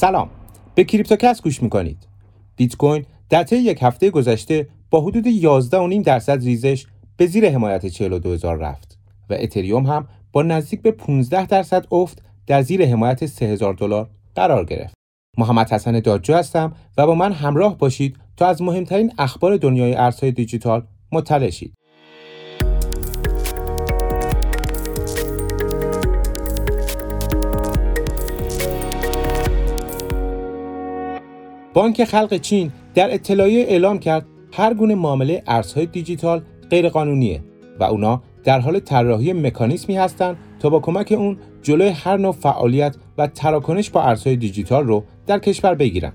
سلام به کریپتوکس گوش می‌کنید بیت کوین در طی یک هفته گذشته با حدود 11.5 درصد ریزش به زیر حمایت 42000 رفت و اتریوم هم با نزدیک به 15 درصد افت در زیر حمایت 3000 دلار قرار گرفت. محمد حسن دادجو هستم و با من همراه باشید تا از مهمترین اخبار دنیای ارزهای دیجیتال مطلع شید. بانک خلق چین در اطلاعیه اعلام کرد هر گونه معامله ارزهای دیجیتال غیرقانونیه و اونا در حال طراحی مکانیزمی هستند تا با کمک اون جلوی هر نوع فعالیت و تراکنش با ارزهای دیجیتال رو در کشور بگیرن.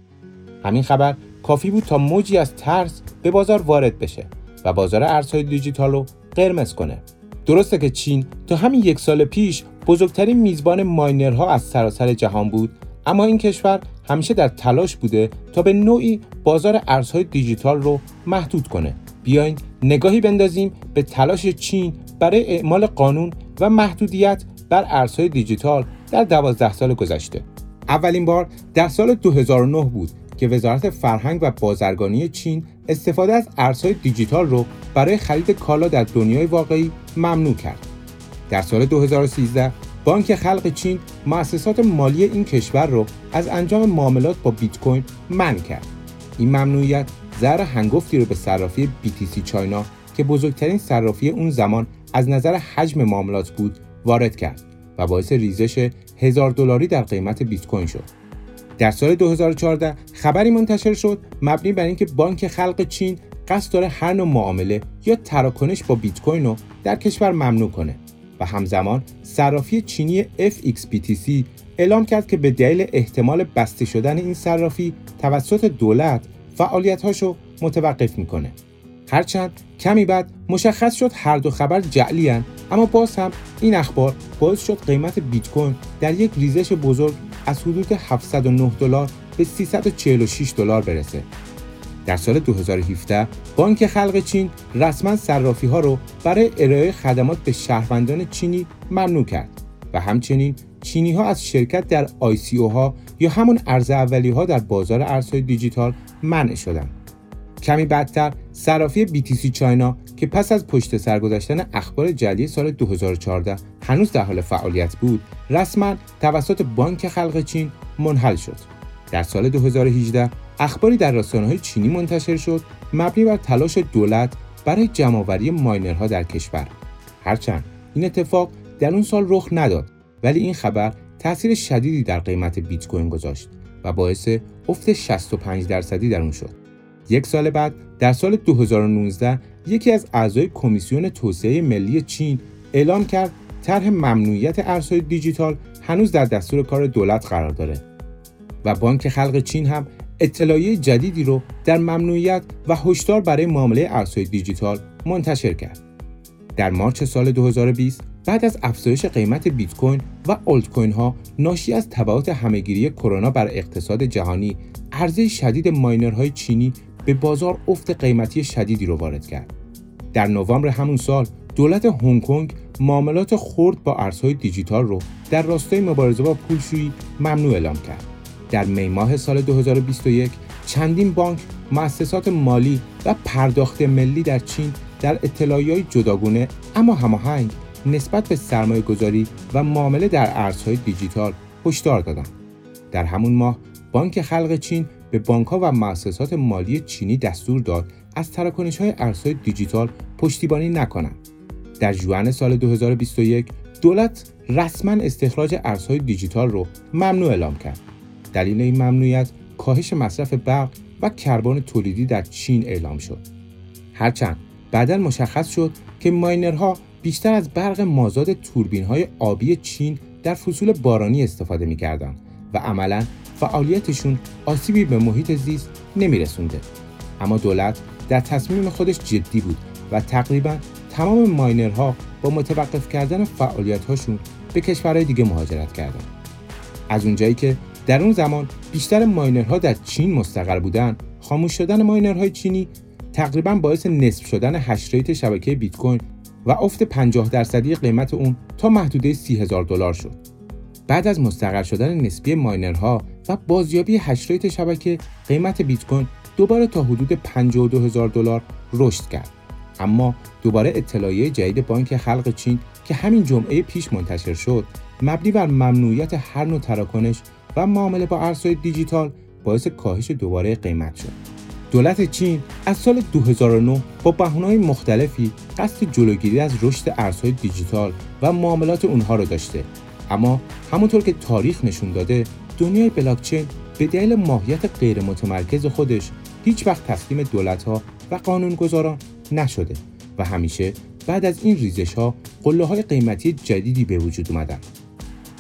همین خبر کافی بود تا موجی از ترس به بازار وارد بشه و بازار ارزهای دیجیتال رو قرمز کنه. درسته که چین تا همین یک سال پیش بزرگترین میزبان ماینرها از سراسر جهان بود اما این کشور همیشه در تلاش بوده تا به نوعی بازار ارزهای دیجیتال رو محدود کنه بیاین نگاهی بندازیم به تلاش چین برای اعمال قانون و محدودیت بر ارزهای دیجیتال در دوازده سال گذشته اولین بار در سال 2009 بود که وزارت فرهنگ و بازرگانی چین استفاده از ارزهای دیجیتال رو برای خرید کالا در دنیای واقعی ممنوع کرد. در سال 2013 بانک خلق چین مؤسسات مالی این کشور رو از انجام معاملات با بیت کوین منع کرد. این ممنوعیت ضرر هنگفتی رو به صرافی BTC چاینا که بزرگترین صرافی اون زمان از نظر حجم معاملات بود وارد کرد و باعث ریزش هزار دلاری در قیمت بیت کوین شد. در سال 2014 خبری منتشر شد مبنی بر اینکه بانک خلق چین قصد داره هر نوع معامله یا تراکنش با بیت کوین رو در کشور ممنوع کنه و همزمان صرافی چینی FXBTC اعلام کرد که به دلیل احتمال بسته شدن این صرافی توسط دولت فعالیت‌هاشو متوقف می‌کنه. هرچند کمی بعد مشخص شد هر دو خبر جعلی اما باز هم این اخبار باعث شد قیمت بیت کوین در یک ریزش بزرگ از حدود 709 دلار به 346 دلار برسه. در سال 2017 بانک خلق چین رسما صرافی ها رو برای ارائه خدمات به شهروندان چینی ممنوع کرد و همچنین چینی ها از شرکت در او ها یا همون ارز اولی ها در بازار ارزهای دیجیتال منع شدند. کمی بعدتر صرافی BTC چاینا که پس از پشت سر گذاشتن اخبار جلی سال 2014 هنوز در حال فعالیت بود رسما توسط بانک خلق چین منحل شد در سال 2018 اخباری در های چینی منتشر شد مبنی بر تلاش دولت برای جمعآوری ماینرها در کشور. هرچند این اتفاق در اون سال رخ نداد ولی این خبر تاثیر شدیدی در قیمت بیت کوین گذاشت و باعث افت 65 درصدی در اون شد. یک سال بعد در سال 2019 یکی از اعضای کمیسیون توسعه ملی چین اعلام کرد طرح ممنوعیت ارزهای دیجیتال هنوز در دستور کار دولت قرار داره و بانک خلق چین هم اطلاعیه جدیدی رو در ممنوعیت و هشدار برای معامله ارزهای دیجیتال منتشر کرد. در مارچ سال 2020 بعد از افزایش قیمت بیت کوین و آلت کوین ها ناشی از تبعات همهگیری کرونا بر اقتصاد جهانی عرضه شدید ماینرهای چینی به بازار افت قیمتی شدیدی رو وارد کرد. در نوامبر همون سال دولت هنگ کنگ معاملات خرد با ارزهای دیجیتال رو در راستای مبارزه با پولشویی ممنوع اعلام کرد. در می ماه سال 2021 چندین بانک، مؤسسات مالی و پرداخت ملی در چین در اطلاعی جداگونه اما هماهنگ نسبت به سرمایه گذاری و معامله در ارزهای دیجیتال هشدار دادند. در همون ماه بانک خلق چین به بانک و مؤسسات مالی چینی دستور داد از تراکنش های ارزهای دیجیتال پشتیبانی نکنند. در جوان سال 2021 دولت رسما استخراج ارزهای دیجیتال رو ممنوع اعلام کرد. دلیل این ممنوعیت کاهش مصرف برق و کربن تولیدی در چین اعلام شد. هرچند بعدا مشخص شد که ماینرها بیشتر از برق مازاد توربین های آبی چین در فصول بارانی استفاده می‌کردند و عملا فعالیتشون آسیبی به محیط زیست نمیرسونده. اما دولت در تصمیم خودش جدی بود و تقریبا تمام ماینرها با متوقف کردن فعالیت‌هاشون به کشورهای دیگه مهاجرت کردند. از اونجایی که در اون زمان بیشتر ماینرها در چین مستقر بودند خاموش شدن ماینرهای چینی تقریبا باعث نصف شدن هش شبکه بیت کوین و افت 50 درصدی قیمت اون تا محدوده 30 هزار دلار شد. بعد از مستقر شدن نسبی ماینرها و بازیابی هشریت شبکه قیمت بیت کوین دوباره تا حدود 52 هزار دلار رشد کرد. اما دوباره اطلاعیه جدید بانک خلق چین که همین جمعه پیش منتشر شد مبنی بر ممنوعیت هر نوع تراکنش و معامله با ارزهای دیجیتال باعث کاهش دوباره قیمت شد. دولت چین از سال 2009 با بهونه‌های مختلفی قصد جلوگیری از رشد ارزهای دیجیتال و معاملات اونها رو داشته. اما همونطور که تاریخ نشون داده دنیای بلاکچین به دلیل ماهیت غیر متمرکز خودش هیچ وقت تسلیم دولت ها و قانونگذاران نشده و همیشه بعد از این ریزش ها قله های قیمتی جدیدی به وجود اومدن.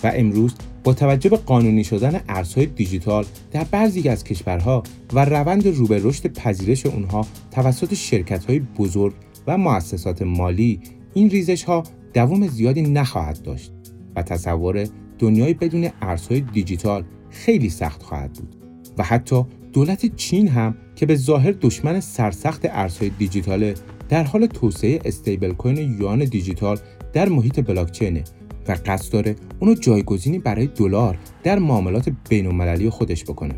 و امروز با توجه به قانونی شدن ارزهای دیجیتال در بعضی از کشورها و روند رو به رشد پذیرش اونها توسط شرکت های بزرگ و مؤسسات مالی این ریزش ها دوام زیادی نخواهد داشت و تصور دنیای بدون ارزهای دیجیتال خیلی سخت خواهد بود و حتی دولت چین هم که به ظاهر دشمن سرسخت ارزهای دیجیتال در حال توسعه stablecoin یوان دیجیتال در محیط بلاکچینه و قصد داره اونو جایگزینی برای دلار در معاملات بین خودش بکنه.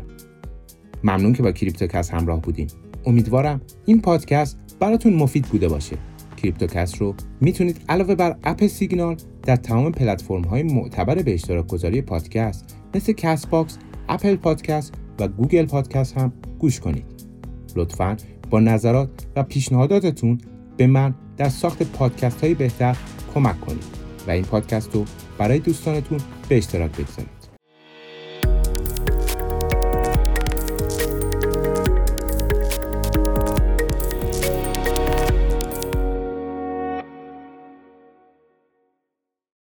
ممنون که با کریپتوکست همراه بودین. امیدوارم این پادکست براتون مفید بوده باشه. کریپتوکست رو می‌تونید علاوه بر اپ سیگنال در تمام پلتفرم های معتبر به اشتراک گذاری پادکست مثل CastBox، Apple Podcast و Google Podcast هم گوش کنید. لطفا با نظرات و پیشنهاداتتون به من در ساخت پادکست های بهتر کمک کنید و این پادکست رو برای دوستانتون به اشتراک بگذارید.